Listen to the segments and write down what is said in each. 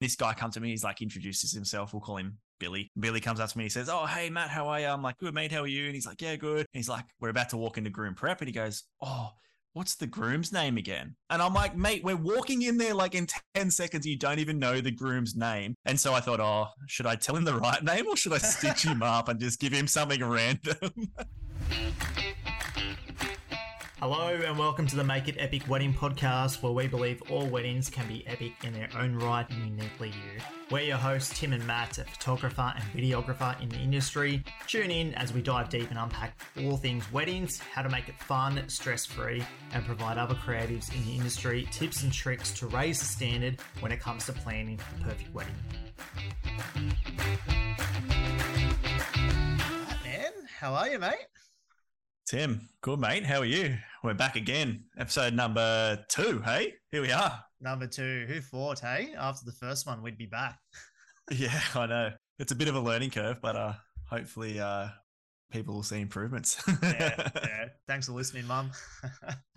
This guy comes to me, he's like introduces himself. We'll call him Billy. Billy comes up to me, he says, Oh, hey Matt, how are you? I'm like, good mate, how are you? And he's like, Yeah, good. And he's like, We're about to walk into groom prep. And he goes, Oh, what's the groom's name again? And I'm like, mate, we're walking in there like in 10 seconds. You don't even know the groom's name. And so I thought, oh, should I tell him the right name or should I stitch him up and just give him something random? Hello and welcome to the Make It Epic Wedding Podcast, where we believe all weddings can be epic in their own right and uniquely you. We're your hosts, Tim and Matt, a photographer and videographer in the industry. Tune in as we dive deep and unpack all things weddings, how to make it fun, stress free, and provide other creatives in the industry tips and tricks to raise the standard when it comes to planning the perfect wedding. Man, how are you, mate? Tim, good mate. How are you? We're back again. Episode number two. Hey, here we are. Number two. Who thought, hey? After the first one, we'd be back. yeah, I know. It's a bit of a learning curve, but uh hopefully uh people will see improvements. yeah, yeah. Thanks for listening, Mum.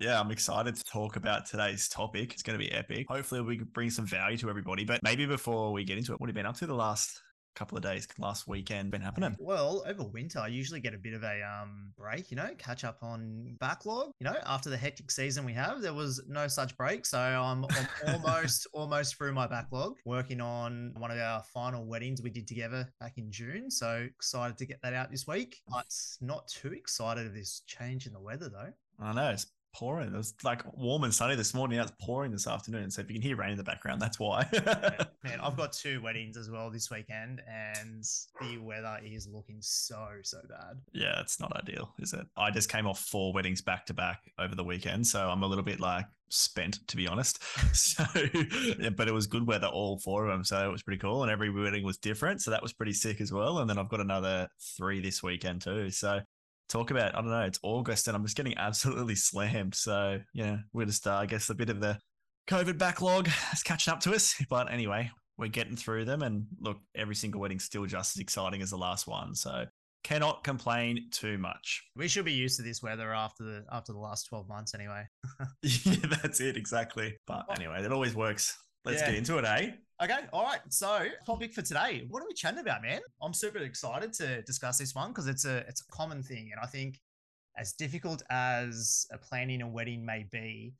yeah, I'm excited to talk about today's topic. It's going to be epic. Hopefully, we can bring some value to everybody. But maybe before we get into it, what have you been up to the last couple of days last weekend been happening? Well, over winter, I usually get a bit of a um, break, you know, catch up on backlog. You know, after the hectic season we have, there was no such break. So I'm, I'm almost, almost through my backlog, working on one of our final weddings we did together back in June. So excited to get that out this week, but not too excited of this change in the weather though. I know it's pouring. It was like warm and sunny this morning. Now it's pouring this afternoon. So if you can hear rain in the background, that's why. Man, I've got two weddings as well this weekend, and the weather is looking so so bad. Yeah, it's not ideal, is it? I just came off four weddings back to back over the weekend, so I'm a little bit like spent to be honest. So, yeah, but it was good weather all four of them, so it was pretty cool. And every wedding was different, so that was pretty sick as well. And then I've got another three this weekend too. So talk about. I don't know. It's August and I'm just getting absolutely slammed. So yeah, we're just uh, I guess a bit of the COVID backlog is catching up to us. But anyway, we're getting through them. And look, every single wedding's still just as exciting as the last one. So cannot complain too much. We should be used to this weather after the after the last 12 months anyway. yeah, that's it exactly. But anyway, it always works. Let's yeah. get into it, eh? Okay, all right. So, topic for today. What are we chatting about, man? I'm super excited to discuss this one because it's a it's a common thing, and I think as difficult as a planning a wedding may be,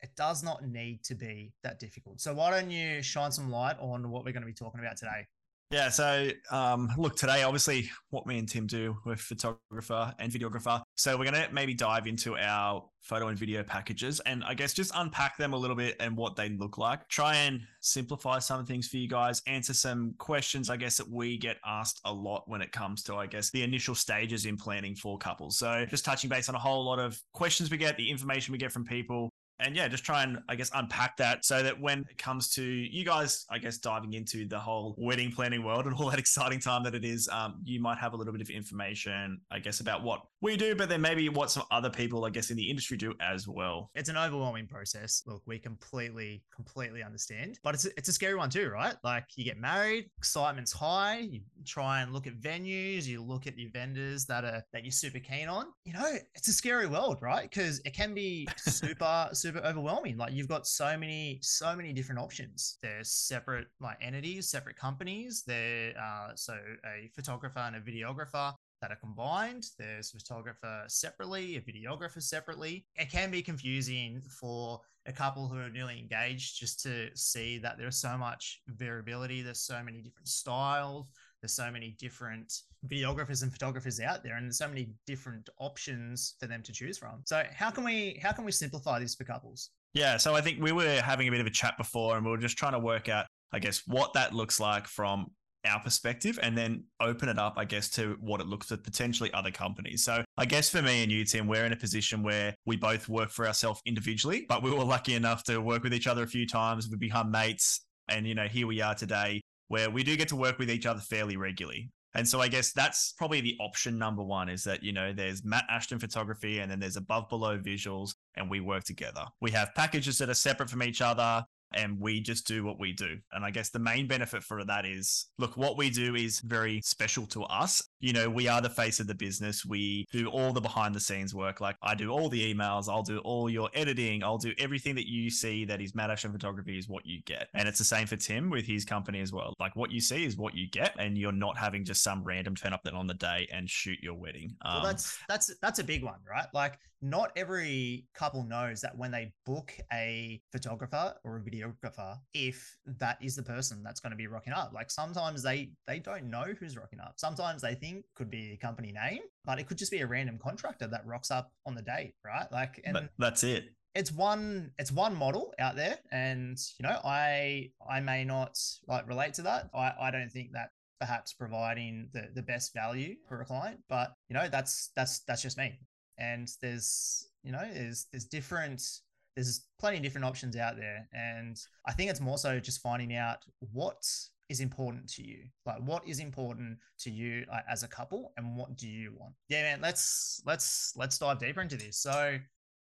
it does not need to be that difficult. So, why don't you shine some light on what we're going to be talking about today? Yeah. So, um, look, today, obviously, what me and Tim do, we're photographer and videographer. So, we're going to maybe dive into our photo and video packages and I guess just unpack them a little bit and what they look like. Try and simplify some things for you guys, answer some questions, I guess, that we get asked a lot when it comes to, I guess, the initial stages in planning for couples. So, just touching base on a whole lot of questions we get, the information we get from people, and yeah, just try and I guess unpack that so that when it comes to you guys, I guess diving into the whole wedding planning world and all that exciting time that it is, um, you might have a little bit of information, I guess, about what we do, but then maybe what some other people, I guess, in the industry do as well. It's an overwhelming process. Look, we completely, completely understand, but it's a, it's a scary one too, right? Like you get married, excitement's high. You try and look at venues, you look at your vendors that are that you're super keen on. You know, it's a scary world, right? Because it can be super, super super overwhelming. Like you've got so many, so many different options. There's separate like entities, separate companies. There, uh, so a photographer and a videographer that are combined. There's a photographer separately, a videographer separately. It can be confusing for a couple who are newly engaged just to see that there's so much variability. There's so many different styles. There's so many different videographers and photographers out there, and there's so many different options for them to choose from. So how can we how can we simplify this for couples? Yeah, so I think we were having a bit of a chat before, and we were just trying to work out, I guess, what that looks like from our perspective and then open it up, I guess, to what it looks at potentially other companies. So I guess for me and you, Tim, we're in a position where we both work for ourselves individually, but we were lucky enough to work with each other a few times. We become mates. And, you know, here we are today where we do get to work with each other fairly regularly. And so I guess that's probably the option number one is that, you know, there's Matt Ashton photography and then there's above below visuals and we work together. We have packages that are separate from each other. And we just do what we do. And I guess the main benefit for that is look, what we do is very special to us. You know, we are the face of the business. We do all the behind the scenes work. Like I do all the emails, I'll do all your editing, I'll do everything that you see that is Matt Ashton Photography is what you get. And it's the same for Tim with his company as well. Like what you see is what you get, and you're not having just some random turn up then on the day and shoot your wedding. Um, well, that's that's that's a big one, right? Like not every couple knows that when they book a photographer or a videographer, if that is the person that's going to be rocking up. Like sometimes they they don't know who's rocking up. Sometimes they think could be a company name, but it could just be a random contractor that rocks up on the date, right? Like, and but that's it it's one it's one model out there and you know i i may not like relate to that i i don't think that perhaps providing the the best value for a client but you know that's that's that's just me and there's you know there's there's different there's plenty of different options out there and i think it's more so just finding out what is important to you like what is important to you like, as a couple and what do you want yeah man let's let's let's dive deeper into this so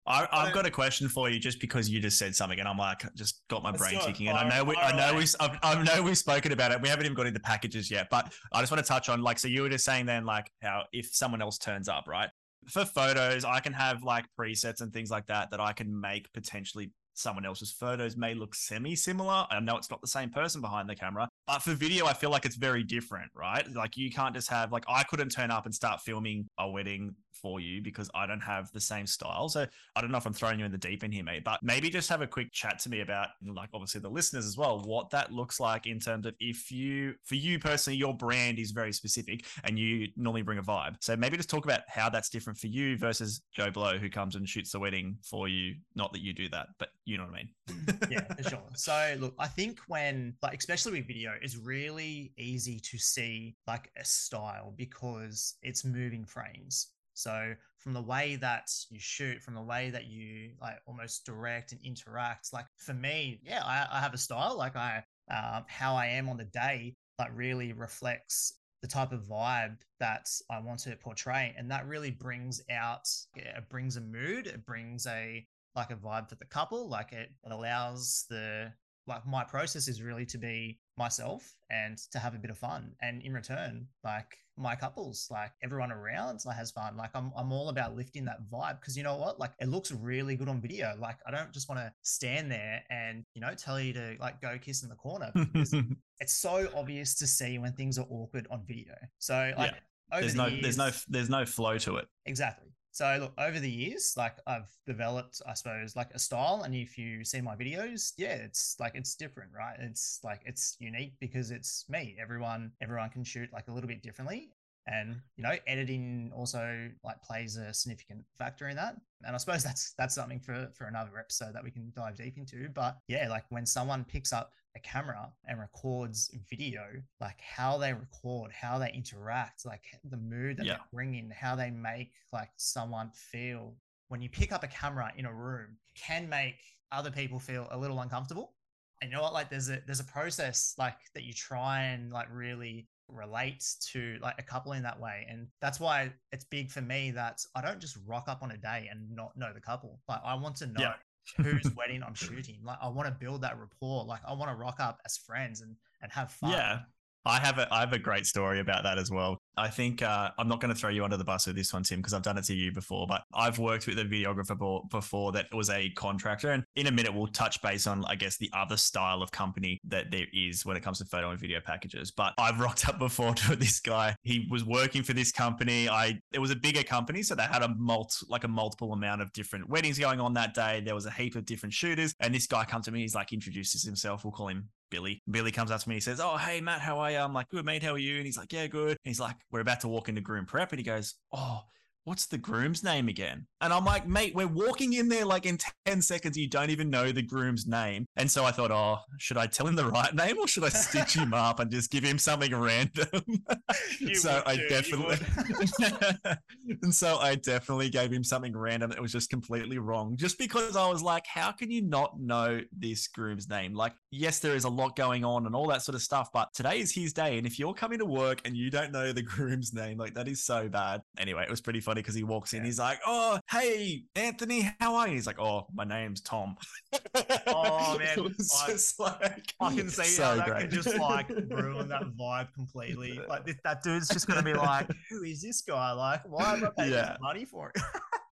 I, have got a question for you, just because you just said something, and I'm like, just got my brain ticking. And I know we, I know we, I, I know we've spoken about it. We haven't even got into packages yet, but I just want to touch on, like, so you were just saying then, like, how if someone else turns up, right? For photos, I can have like presets and things like that that I can make potentially someone else's photos may look semi similar. I know it's not the same person behind the camera, but for video, I feel like it's very different, right? Like you can't just have, like, I couldn't turn up and start filming a wedding for you because I don't have the same style. So I don't know if I'm throwing you in the deep end here, mate, but maybe just have a quick chat to me about, like, obviously the listeners as well, what that looks like in terms of if you, for you personally, your brand is very specific and you normally bring a vibe. So maybe just talk about how that's different for you versus Joe Blow who comes and shoots the wedding for you. Not that you do that, but you know what I mean. Mm, yeah, for sure. So look, I think when, like, especially with video, it's really easy to see like a style because it's moving frames. So from the way that you shoot, from the way that you like almost direct and interact, like for me, yeah, I, I have a style. Like I, um, how I am on the day, like really reflects the type of vibe that I want to portray, and that really brings out, yeah, it brings a mood, it brings a like a vibe for the couple, like it, it allows the like my process is really to be myself and to have a bit of fun. And in return like my couples like everyone around like, has fun. Like I'm, I'm all about lifting that vibe because you know what? Like it looks really good on video. Like i don't just want to stand there and you know tell you to like go kiss in the corner it's so obvious to see when things are awkward on video. So like yeah. there's the no years, there's no there's no flow to it. Exactly so look, over the years, like I've developed, I suppose, like a style. And if you see my videos, yeah, it's like it's different, right? It's like it's unique because it's me. Everyone, everyone can shoot like a little bit differently and you know editing also like plays a significant factor in that. And i suppose that's that's something for for another episode that we can dive deep into. But yeah like when someone picks up a camera and records video like how they record how they interact like the mood that yeah. they bring in how they make like someone feel. When you pick up a camera in a room can make other people feel a little uncomfortable. And you know what? Like there's a there's a process like that you try and like really relates to like a couple in that way. And that's why it's big for me that I don't just rock up on a day and not know the couple. Like I want to know yeah. whose wedding I'm shooting. Like I want to build that rapport. Like I want to rock up as friends and and have fun. Yeah. I have a I have a great story about that as well. I think uh, I'm not going to throw you under the bus with this one, Tim, because I've done it to you before. But I've worked with a videographer before that was a contractor, and in a minute we'll touch base on, I guess, the other style of company that there is when it comes to photo and video packages. But I've rocked up before to this guy. He was working for this company. I it was a bigger company, so they had a mult like a multiple amount of different weddings going on that day. There was a heap of different shooters, and this guy comes to me. He's like introduces himself. We'll call him Billy. Billy comes up to me. He says, "Oh, hey Matt, how are you?" I'm like, "Good, mate. How are you?" And he's like, "Yeah, good." And he's like, "We're about to walk into groom prep," and he goes, "Oh." What's the groom's name again? And I'm like, mate, we're walking in there like in 10 seconds. You don't even know the groom's name. And so I thought, oh, should I tell him the right name or should I stitch him up and just give him something random? so I definitely, and so I definitely gave him something random that was just completely wrong. Just because I was like, how can you not know this groom's name? Like, yes, there is a lot going on and all that sort of stuff, but today is his day. And if you're coming to work and you don't know the groom's name, like that is so bad. Anyway, it was pretty fun funny because he walks in, he's like, "Oh, hey, Anthony, how are you?" He's like, "Oh, my name's Tom." Oh, man, I- just like I can see so how that great. can just like ruin that vibe completely. Like that dude's just gonna be like, "Who is this guy? Like, why am I paying Yeah. money for it?"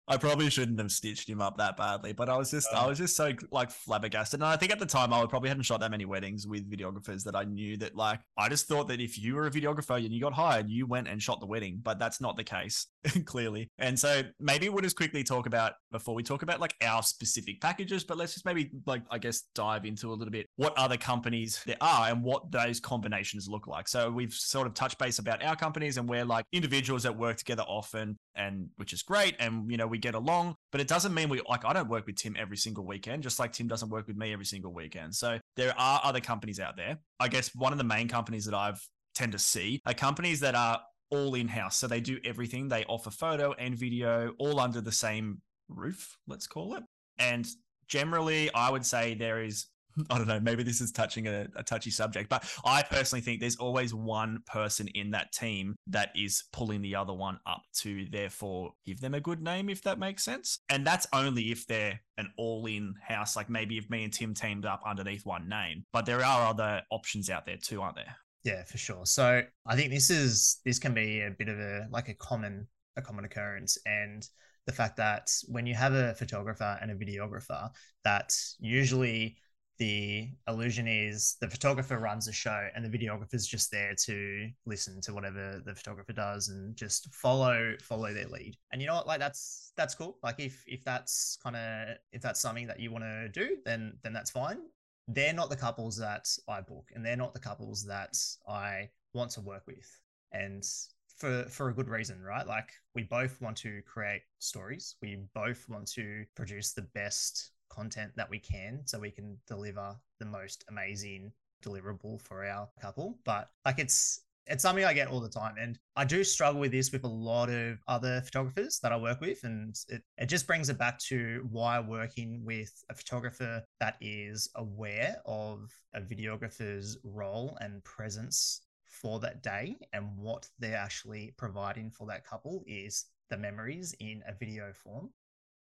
I probably shouldn't have stitched him up that badly, but I was just I Oh. was just so like flabbergasted. And I think at the time I probably hadn't shot that many weddings with videographers that I knew that like I just thought that if you were a videographer and you got hired, you went and shot the wedding, but that's not the case clearly. And so maybe we'll just quickly talk about before we talk about like our specific packages, but let's just maybe like I guess dive into a little bit what other companies there are and what those combinations look like. So we've sort of touched base about our companies and we're like individuals that work together often and which is great and you know we get along but it doesn't mean we like i don't work with tim every single weekend just like tim doesn't work with me every single weekend. So there are other companies out there. I guess one of the main companies that i've tend to see are companies that are all in-house. So they do everything. They offer photo and video all under the same roof let's call it. And generally i would say there is I don't know, maybe this is touching a, a touchy subject, but I personally think there's always one person in that team that is pulling the other one up to therefore give them a good name, if that makes sense. And that's only if they're an all in house, like maybe if me and Tim teamed up underneath one name. But there are other options out there too, aren't there? Yeah, for sure. So I think this is this can be a bit of a like a common a common occurrence, and the fact that when you have a photographer and a videographer, that usually the illusion is the photographer runs the show and the videographer's just there to listen to whatever the photographer does and just follow follow their lead and you know what like that's that's cool like if if that's kind of if that's something that you want to do then then that's fine they're not the couples that I book and they're not the couples that I want to work with. And for for a good reason, right? Like we both want to create stories. We both want to produce the best content that we can so we can deliver the most amazing deliverable for our couple. But like it's it's something I get all the time. And I do struggle with this with a lot of other photographers that I work with. And it, it just brings it back to why working with a photographer that is aware of a videographer's role and presence for that day and what they're actually providing for that couple is the memories in a video form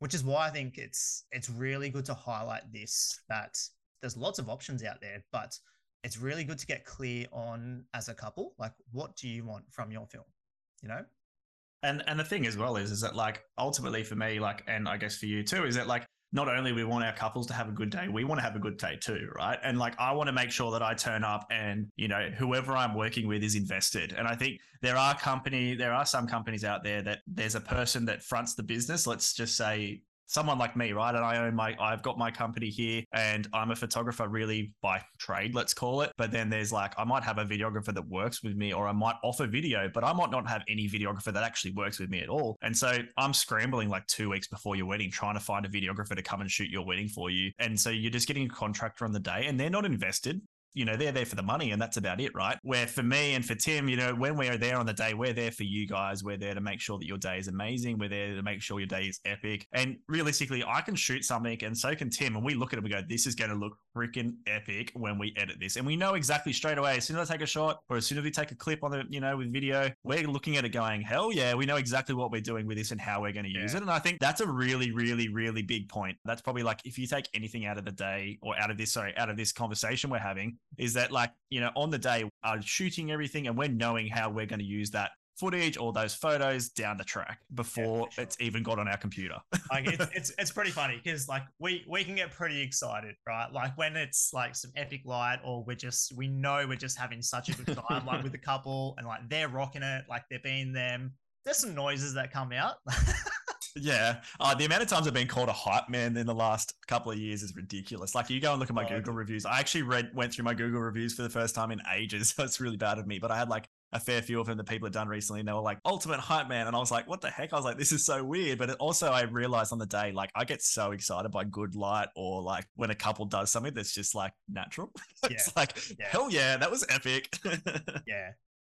which is why i think it's it's really good to highlight this that there's lots of options out there but it's really good to get clear on as a couple like what do you want from your film you know? And and the thing as well is is that like ultimately for me, like and I guess for you too, is that like not only we want our couples to have a good day, we want to have a good day too, right? And like I want to make sure that I turn up and you know whoever I'm working with is invested. And I think there are company, there are some companies out there that there's a person that fronts the business. Let's just say someone like me, right? And I own my, I've got my company here and I'm a photographer really by trade, let's call it. But then there's like, I might have a videographer that works with me or I might offer video, but I might not have any videographer that actually works with me at all. And so I'm scrambling like two weeks before your wedding, trying to find a videographer to come and shoot your wedding for you. And so you're just getting a contractor on the day and they're not invested you know, they're there for the money and that's about it, right? Where for me and for Tim, you know, when we're there on the day, we're there for you guys. We're there to make sure that your day is amazing. We're there to make sure your day is epic. And realistically, I can shoot something and so can Tim. And we look at it and we go, this is going to look freaking epic when we edit this. And we know exactly straight away, as soon as I take a shot or as soon as we take a clip on the, you know, with video, we're looking at it going, hell yeah, we know exactly what we're doing with this and how we're going to use Yeah. it. And I think that's a really, really, really big point. That's probably like if you take anything out of the day or out of this, sorry, out of this conversation we're having, is that like, you know, on the day, are shooting everything and we're knowing how we're going to use that footage or those photos down the track before sure. it's even got on our computer. like it's, it's it's pretty funny because like we we can get pretty excited right like when it's like some epic light or we're just we know we're just having such a good time like with the couple and like they're rocking it like they're being them there's some noises that come out Yeah, uh, the amount of times I've been called a hype man in the last couple of years is ridiculous. Like you go and look at my Oh, Google reviews. I actually read went through my Google reviews for the first time in ages. So it's really bad of me, but I had like a fair few of them that people had done recently, and they were like ultimate hype man, and I was like, what the heck? I was like, this is so weird. But it also, I realized on the day, like I get so excited by good light or like when a couple does something that's just like natural. it's like yeah. hell yeah, that was epic. yeah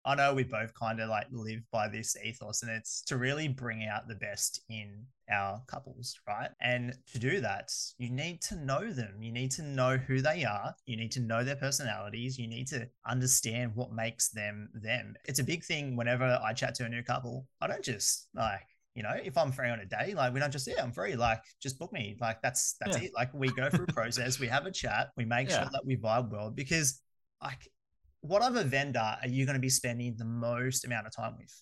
i know we both kind of like live by this ethos and it's to really bring out the best in our couples right and to do that you need to know them you need to know who they are you need to know their personalities you need to understand what makes them them it's a big thing whenever i chat to a new couple i don't just like you know, if I'm free on a day, like we don't just, yeah, I'm free, like just book me. Like that's that's yeah. it. Like we go through a process, we have a chat, we make yeah. sure that we vibe well because like what other vendor are you going to be spending the most amount of time with?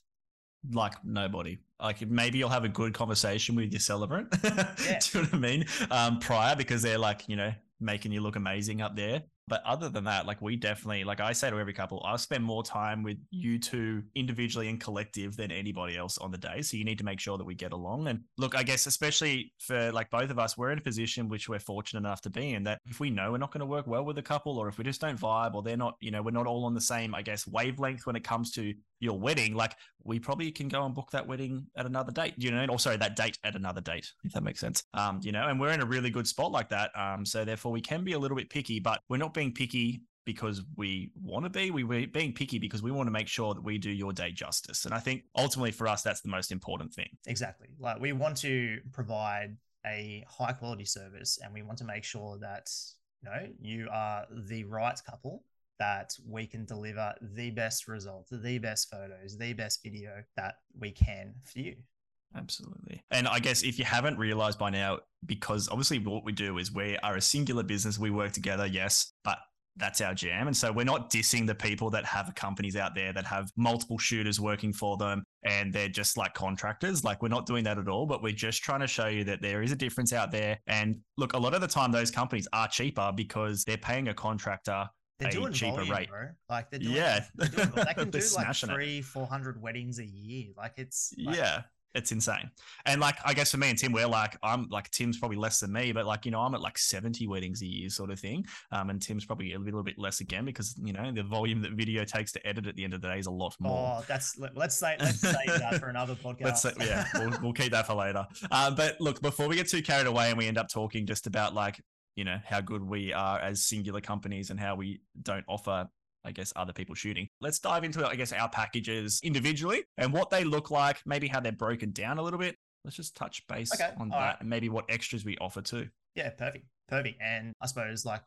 like nobody. Like maybe you'll have a good conversation with your celebrant. Yeah. Do you know what I mean? Um, prior because they're like, you know, making you look amazing up there. But other than that, like we definitely, like I say to every couple, I'll spend more time with you two individually and collective than anybody else on the day. So you need to make sure that we get along. And look, I guess especially for like both of us, we're in a position which we're fortunate enough to be in that if we know we're not going to work well with a couple, or if we just don't vibe, or they're not, you know, we're not all on the same, I guess, wavelength when it comes to your wedding, like we probably can go and book that wedding at another date, you know, or sorry, that date at another date, if that makes sense. Um, you know, and we're in a really good spot like that. Um, so therefore we can be a little bit picky, but we're not being picky because we want to be. We are being picky because we want to make sure that we do your day justice. And I think ultimately for us, that's the most important thing. Exactly. Like we want to provide a high quality service and we want to make sure that you know you are the right couple that we can deliver the best results, the best photos, the best video that we can for you. Absolutely. And I guess if you haven't realized by now, because obviously what we do is we are a singular business, we work together, yes, but that's our jam. And so we're not dissing the people that have companies out there that have multiple shooters working for them and they're just like contractors. Like we're not doing that at all, but we're just trying to show you that there is a difference out there. And look, a lot of the time those companies are cheaper because they're paying a contractor they're doing cheaper volume, rate. Bro. Like they're doing, yeah, they're doing, they can do like three, four hundred weddings a year. Like it's like, yeah, it's insane. And like, I guess for me and Tim, we're like, I'm like, Tim's probably less than me, but like, you know, I'm at like 70 weddings a year sort of thing. Um, and Tim's probably a little bit less again because, you know, the volume that video takes to edit at the end of the day is a lot more. Oh, that's, let's say, let's say that for another podcast. let's say, yeah, we'll, we'll keep that for later. Uh, but look, before we get too carried away and we end up talking just about like you know how good we are as singular companies and how we don't offer I guess other people shooting. Let's dive into I guess our packages individually and what they look like, maybe how they're broken down a little bit. Let's just touch base okay, on that right. and maybe what extras we offer too. Yeah, perfect. Perfect. And I suppose like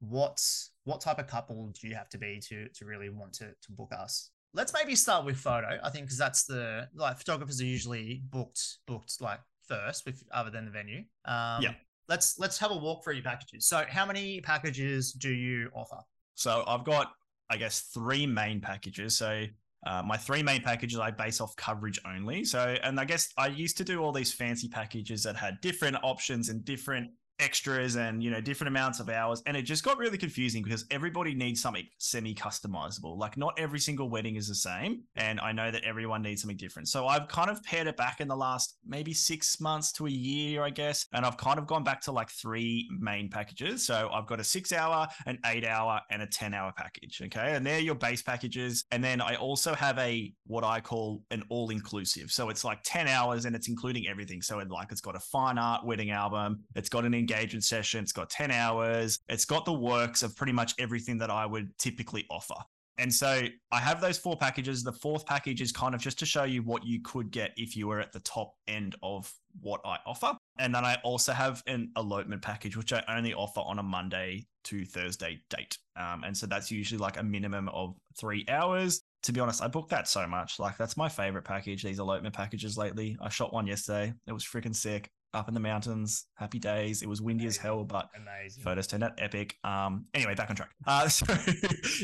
what what type of couple do you have to be to to really want to to book us? Let's maybe start with photo. I think because that's the like photographers are usually booked booked like first with other than the venue. Um, yeah let's let's have a walk through your packages. So, how many packages do you offer? So, I've got, I guess, three main packages. So, uh, my three main packages I base off coverage only. So, and I guess I used to do all these fancy packages that had different options and different extras and you know different amounts of hours. And it just got really confusing because everybody needs something semi customizable like not every single wedding is the same and i know that everyone needs something different. So i've kind of paired it back in the last maybe six months to a year i guess and i've kind of gone back to like three main packages. So i've got a six hour an eight hour and a 10 hour package okay? And they're your base packages. And then i also have a what i call an all inclusive so it's like 10 hours and it's including everything. So it like it's got a fine art wedding album. It's got an engagement session. It's got 10 hours. It's got the works of pretty much everything that I would typically offer. And so I have those four packages. The fourth package is kind of just to show you what you could get if you were at the top end of what I offer. And then I also have an elopement package, which I only offer on a Monday to Thursday date. Um, and so that's usually like a minimum of three hours. To be honest, I booked that so much. Like that's my favorite package, these elopement packages lately. I shot one yesterday. It was freaking sick up in the mountains, happy days. It was windy Amazing. as hell, but Amazing. photos turned out epic. Um, anyway, back on track. Uh, so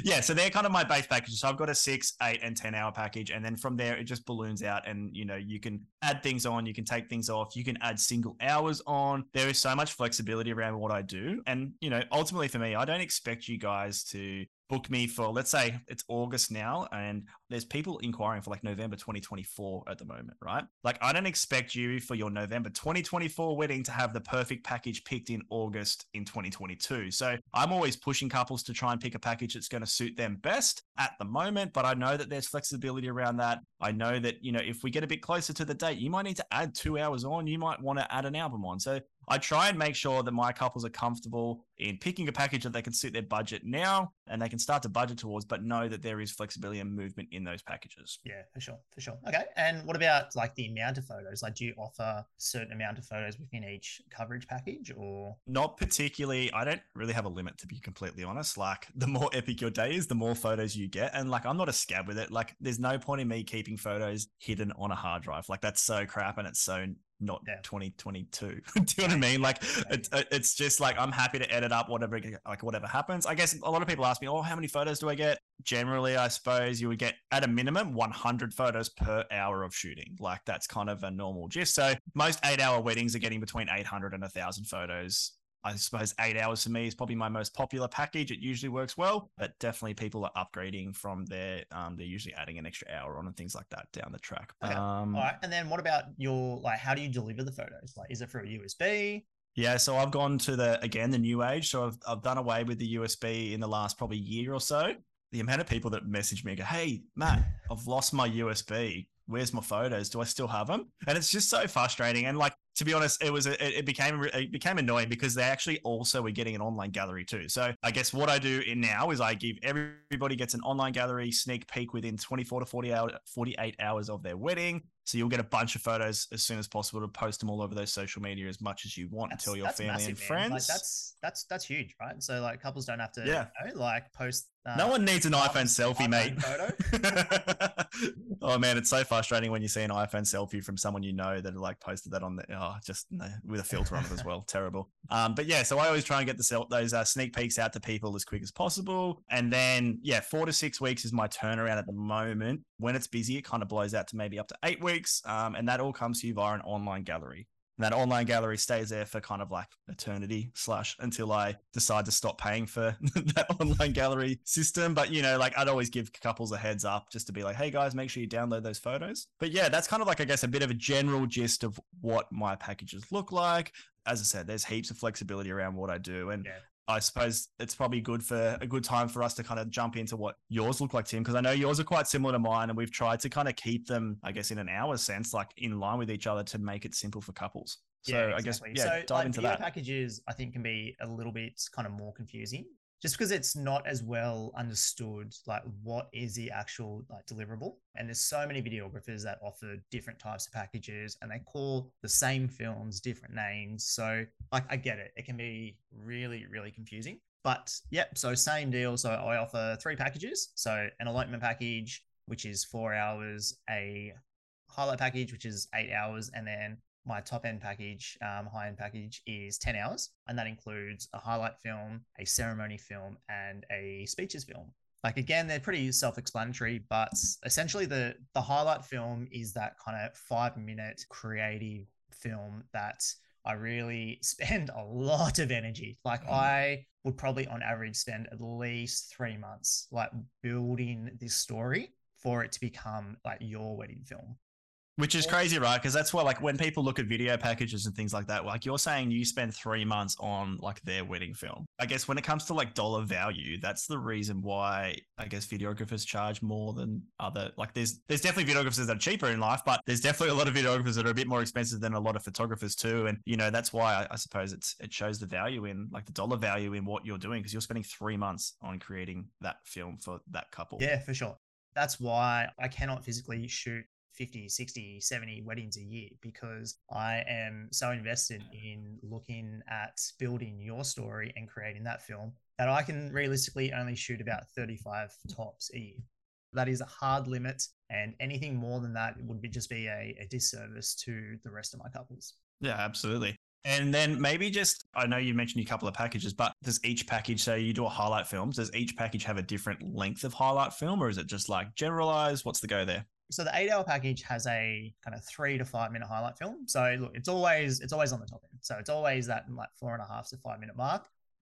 yeah, so they're kind of my base packages. So I've got a six, eight, and ten hour package, and then from there it just balloons out, and you know you can add things on, you can take things off, you can add single hours on. There is so much flexibility around what I do, and you know ultimately for me, I don't expect you guys to book me for let's say it's August now and there's people inquiring for like November 2024 at the moment, right? Like I don't expect you for your November 2024 wedding to have the perfect package picked in August in 2022. So I'm always pushing couples to try and pick a package that's going to suit them best at the moment, but I know that there's flexibility around that. I know that, you know, if we get a bit closer to the date, you might need to add 2 hours on, you might want to add an album on. So I try and make sure that my couples are comfortable in picking a package that they can suit their budget now and they can start to budget towards, but know that there is flexibility and movement in those packages. Yeah, for sure. For sure. Okay. And what about like the amount of photos? Like, do you offer certain amount of photos within each coverage package or? Not particularly. I don't really have a limit to be completely honest. Like, the more epic your day is, the more photos you get. And like, I'm not a scab with it. Like, there's no point in me keeping photos hidden on a hard drive. Like, that's so crap and it's so not yeah. 2022. Do you know what I mean? Like it, it's just like I'm happy to edit up whatever like whatever happens. I guess a lot of people ask me, "Oh, how many photos do I get?" Generally, I suppose you would get at a minimum 100 photos per hour of shooting. Like that's kind of a normal gist. So most 8-hour weddings are getting between 800 and 1000 photos I suppose eight hours for me is probably my most popular package. It usually works well, but definitely people are upgrading from there. Um, they're usually adding an extra hour on and things like that down the track. Okay. Um, All right. And then what about your like? How do you deliver the photos? Like, is it through a USB? Yeah, so I've gone to the again the new age. So I've I've done away with the USB in the last probably year or so. The amount of people that message me and go, "Hey, Matt, I've lost my USB where's my photos? Do I still have them? And it's just so frustrating. And like to be honest, it was a, it became it became annoying because they actually also were getting an online gallery too. So I guess what I do in now is I give everybody gets an online gallery sneak peek within 24 to 40 hour, 48 hours of their wedding. So you'll get a bunch of photos as soon as possible to post them all over those social media as much as you want that's, until your family massive, and friends. Like that's that's that's huge, right? So like couples don't have to yeah. You know, like post. Uh, no one needs an iPhone selfie, mate. Photo. oh man, it's so frustrating when you see an iPhone selfie from someone you know that like posted that on the oh just no, with a filter on it as well. Terrible. Um, but yeah, so I always try and get the those uh, sneak peeks out to people as quick as possible, and then yeah, four to six weeks is my turnaround at the moment. When it's busy, it kind of blows out to maybe up to eight weeks um, and that all comes to you via an online gallery. And that online gallery stays there for kind of like eternity slash until I decide to stop paying for that online gallery system. But you know, like I'd always give couples a heads up just to be like, hey guys, make sure you download those photos. But yeah, that's kind of like I guess a bit of a general gist of what my packages look like. As I said, there's heaps of flexibility around what I do. And yeah. I suppose it's probably good for a good time for us to kind of jump into what yours look like, Tim, because I know yours are quite similar to mine, and we've tried to kind of keep them, I guess, in an hour sense, like in line with each other to make it simple for couples. So yeah, exactly. I guess yeah, so, dive like, into that. Packages, I think, can be a little bit kind of more confusing just because it's not as well understood like what is the actual like deliverable. And there's so many videographers that offer different types of packages and they call the same films different names. So like i get it. It can be really really confusing. But yep so same deal. So i offer three packages. So an elopement package which is four hours a highlight package which is eight hours and then my top end package, um, high end package is 10 hours, and that includes a highlight film, a ceremony film, and a speeches film. Like again, they're pretty self-explanatory, but essentially the the highlight film is that kind of five minute creative film that I really spend a lot of energy. Like mm. I would probably on average spend at least three months like building this story for it to become like your wedding film. Which is crazy, right? Because that's why, like, when people look at video packages and things like that, like you're saying you spend three months on like their wedding film. I guess when it comes to like dollar value, that's the reason why I guess videographers charge more than other. Like, there's there's definitely videographers that are cheaper in life, but there's definitely a lot of videographers that are a bit more expensive than a lot of photographers too. And you know that's why I, I suppose it's it shows the value in like the dollar value in what you're doing because you're spending three months on creating that film for that couple. Yeah, for sure that's why I cannot physically shoot 50, 60, 70 weddings a year because I am so invested in looking at building your story and creating that film that I can realistically only shoot about 35 tops a year. That is a hard limit, and anything more than that would be just be a, a disservice to the rest of my couples. Yeah, absolutely. And then maybe just, I know you mentioned a couple of packages, but does each package, say you do a highlight film, does each package have a different length of highlight film or is it just like generalized? What's the go there? So the eight hour package has a kind of three to five minute highlight film. So look, it's always it's always on the top end. So it's always that like four and a half to five minute mark.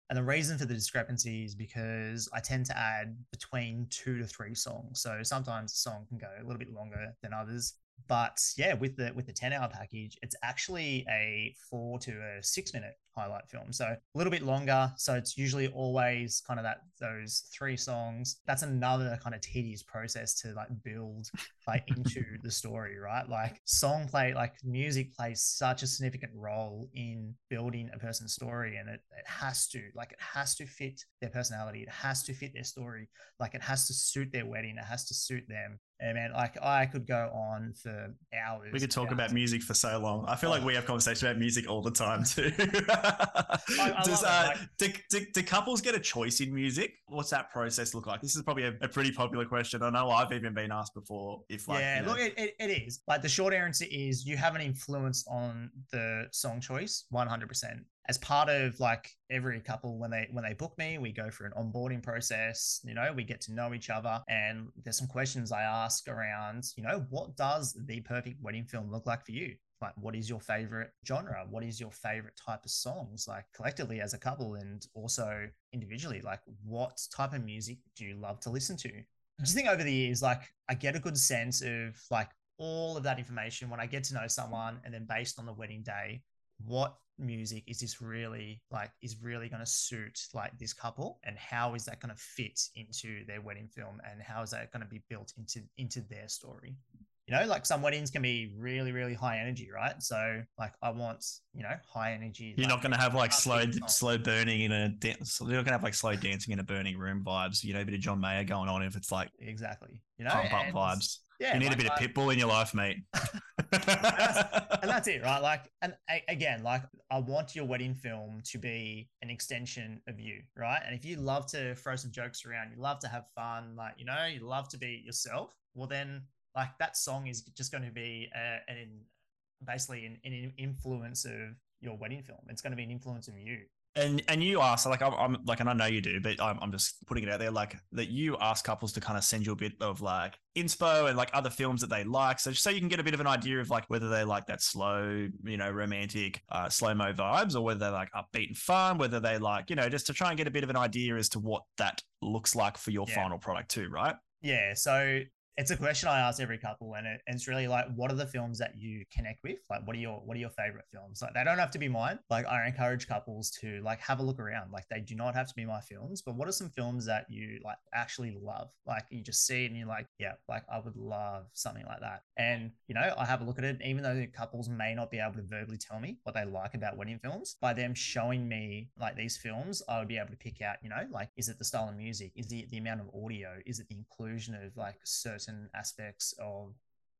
And the reason for the discrepancy is because I tend to add between two to three songs. So sometimes a song can go a little bit longer than others. But yeah, with the with the 10 hour package, it's actually a four to a six minute highlight film. So a little bit longer. So it's usually always kind of that those three songs. That's another kind of tedious process to like build like into the story, right? Like song play, like music plays such a significant role in building a person's story. And it, it has to, like it has to fit their personality. It has to fit their story. Like it has to suit their wedding. It has to suit them. And man, like I could go on for hours. We could talk about music for so long. I feel like we have conversations about music all the time too. I, I Does, uh, like, do, do, do, couples get a choice in music? What's that process look like? This is probably a, a pretty popular question. I know I've even been asked before. If like, yeah, you know, look, it, it, it is. Like the short answer is you have an influence on the song choice, one hundred percent as part of like every couple when they when they book me we go through an onboarding process you know we get to know each other and there's some questions i ask around you know what does the perfect wedding film look like for you? Like what is your favorite genre? What is your favorite type of songs like collectively as a couple and also individually? Like what type of music do you love to listen to? I just mm-hmm. think over the years like i get a good sense of like all of that information when i get to know someone and then based on the wedding day what music is this really like is really going to suit like this couple and how is that going to fit into their wedding film and how is that going to be built into into their story you know, like some weddings can be really, really high energy, right? So, like, I want, you know, high energy. You're like, not going to have like slow, slow burning in a dance. You're not going to have like slow dancing in a burning room vibes. You know, a bit of John Mayer going on if it's like exactly, you know, pump up vibes. Yeah, you need like, a bit of pitbull in your life, mate. and, that's, and that's it, right? Like, and again, like, I want your wedding film to be an extension of you, right? And if you love to throw some jokes around, you love to have fun, like, you know, you love to be yourself, well, then like that song is just going to be a, an basically an, an influence of your wedding film. It's going to be an influence of you. And and you ask like I'm, I'm, like and I know you do, but I'm, I'm just putting it out there like that you ask couples to kind of send you a bit of like inspo and like other films that they like, so so you can get a bit of an idea of like whether they like that slow, you know, romantic, uh, slow mo vibes, or whether they like upbeat and fun, whether they like you know just to try and get a bit of an idea as to what that looks like for your yeah. final product too, right? Yeah. So it's a question I ask every couple, and, it, and it's really like, what are the films that you connect with? Like, what are your what are your favorite films? Like, they don't have to be mine. Like, I encourage couples to like have a look around. Like, they do not have to be my films, but what are some films that you like actually love? Like, you just see it and you're like, yeah, like I would love something like that. And you know, I have a look at it, even though the couples may not be able to verbally tell me what they like about wedding films, by them showing me like these films, I would be able to pick out, you know, like is it the style of music? Is it the amount of audio? Is it the inclusion of like certain certain aspects of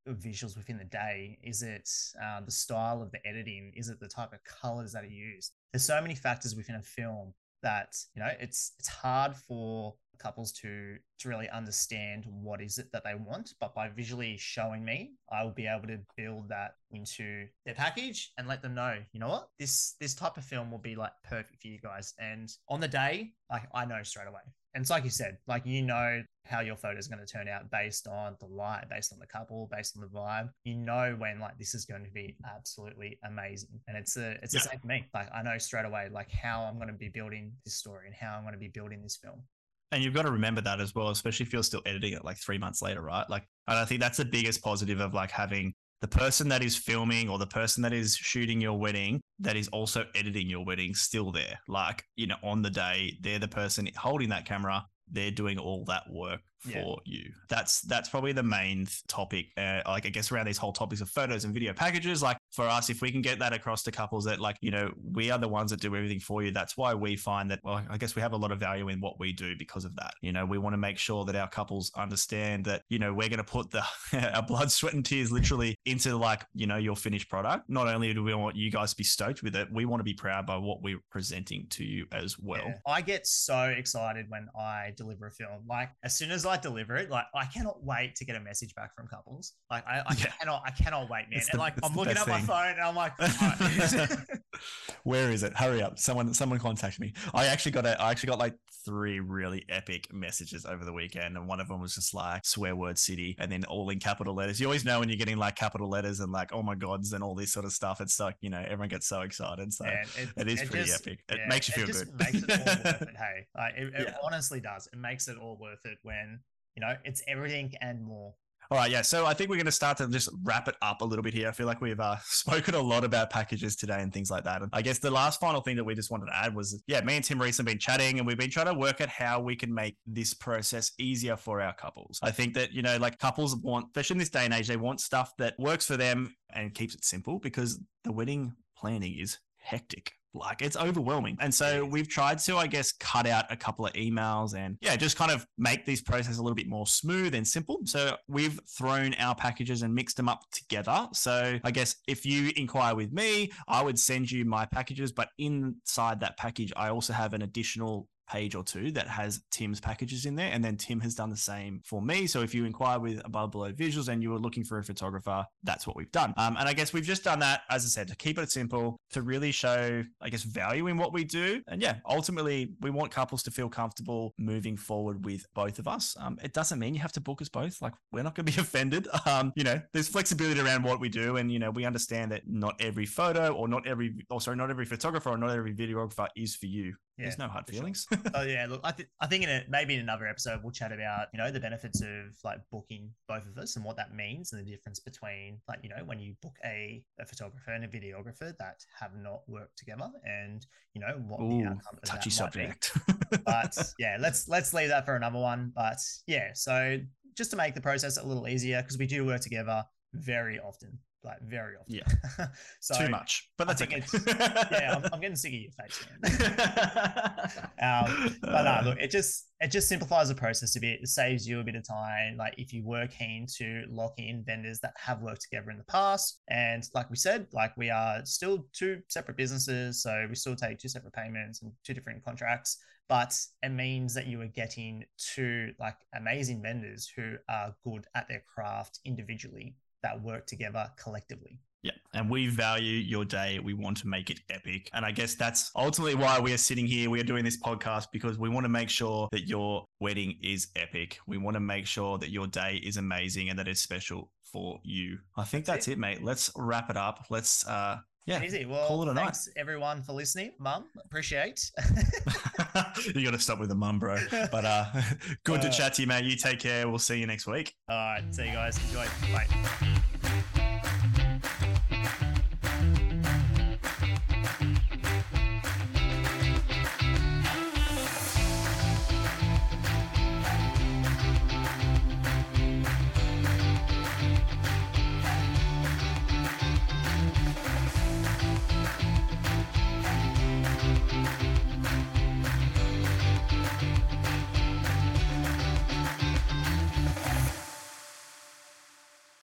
visuals within the day? Is it uh, the style of the editing? Is it the type of colors that are used? There's so many factors within a film that you know it's it's hard for couples to to really understand what is it that they want but by visually showing me i will be able to build that into their package and let them know you know what this this type of film will be like perfect for you guys and on the day like i know straight away and it's like you said, like you know how your photo is going to turn out based on the light, based on the couple, based on the vibe. You know when like this is going to be absolutely amazing, and it's a it's yeah. the same for me. Like I know straight away like how I'm going to be building this story and how I'm going to be building this film. And you've got to remember that as well, especially if you're still editing it like three months later, right? Like, and I think that's the biggest positive of like having the person that is filming or the person that is shooting your wedding that is also editing your wedding still there. Like, you know, on the day, they're the person holding that camera. They're doing all that work for yeah. you. That's that's probably the main topic. Uh, like I guess around these whole topics of photos and video packages. Like for us, if we can get that across to couples that like you know we are the ones that do everything for you. That's why we find that. Well, I guess we have a lot of value in what we do because of that. You know, we want to make sure that our couples understand that you know we're going to put the our blood, sweat, and tears literally into like you know your finished product. Not only do we want you guys to be stoked with it, we want to be proud by what we're presenting to you as well. Yeah. I get so excited when I deliver a film. Like as soon as I deliver it. Like I cannot wait to get a message back from couples. Like I, I yeah. cannot, I cannot wait, man. and like I'm looking at my phone and I'm like, where is it? Hurry up! Someone, someone contact me. I actually got a, I actually got like three really epic messages over the weekend, and one of them was just like swear word city, and then all in capital letters. You always know when you're getting like capital letters and like oh my gods and all this sort of stuff. It's like you know everyone gets so excited. So it, it is it pretty just, epic. It yeah, makes you feel good. It makes it all worth it. Hey, like it, yeah. honestly does. It makes it all worth it when you know, it's everything and more. All right, yeah. So I think we're going to start to just wrap it up a little bit here. I feel like we've uh, spoken a lot about packages today and things like that. And I guess the last final thing that we just wanted to add was, yeah, me and Tim recently been chatting and we've been trying to work at how we can make this process easier for our couples. I think that, you know, like couples want, especially in this day and age, they want stuff that works for them and keeps it simple because the wedding planning is hectic. Like it's overwhelming. And so we've tried to, I guess, cut out a couple of emails and yeah, just kind of make this process a little bit more smooth and simple. So we've thrown our packages and mixed them up together. So I guess if you inquire with me, I would send you my packages, but inside that package, I also have an additional page or two that has Tim's packages in there. And then Tim has done the same for me. So if you inquire with above below visuals and you were looking for a photographer, that's what we've done. Um, and I guess we've just done that, as I said, to keep it simple, to really show, I guess, value in what we do. And yeah, ultimately, we want couples to feel comfortable moving forward with both of us. Um, it doesn't mean you have to book us both. Like, we're not going to be offended. Um, you know, there's flexibility around what we do. And, you know, we understand that not every photo or not every, or sorry, not every photographer or not every videographer is for you. Yeah, There's no hard feelings. Sure. oh yeah, look, I, th- I think in a, maybe in another episode we'll chat about you know the benefits of like booking both of us and what that means and the difference between like you know when you book a, a photographer and a videographer that have not worked together and you know what Ooh, the outcome of touchy that subject. but yeah, let's let's leave that for another one. But yeah, so just to make the process a little easier because we do work together very often like very often. Yeah. so too much, but that's okay. yeah, I'm, I'm, getting sick of your face, man. um, but no, look, it just it just simplifies the process a bit. It saves you a bit of time. Like if you were keen to lock in vendors that have worked together in the past, and like we said, like we are still two separate businesses, so we still take two separate payments and two different contracts but it means that you are getting two like amazing vendors who are good at their craft individually that work together collectively. Yeah. And we value your day. We want to make it epic. And I guess that's ultimately why we are sitting here. We are doing this podcast because we want to make sure that your wedding is epic. We want to make sure that your day is amazing and that it's special for you. I think that's, that's it. it, mate. Let's wrap it up. Let's uh yeah. Easy. Well, call it a thanks night. everyone for listening. Mum, appreciate. you got to stop with the mum, bro. But uh, good uh, to chat to you, mate. You take care. We'll see you next week. All right. See you guys. Enjoy. Bye.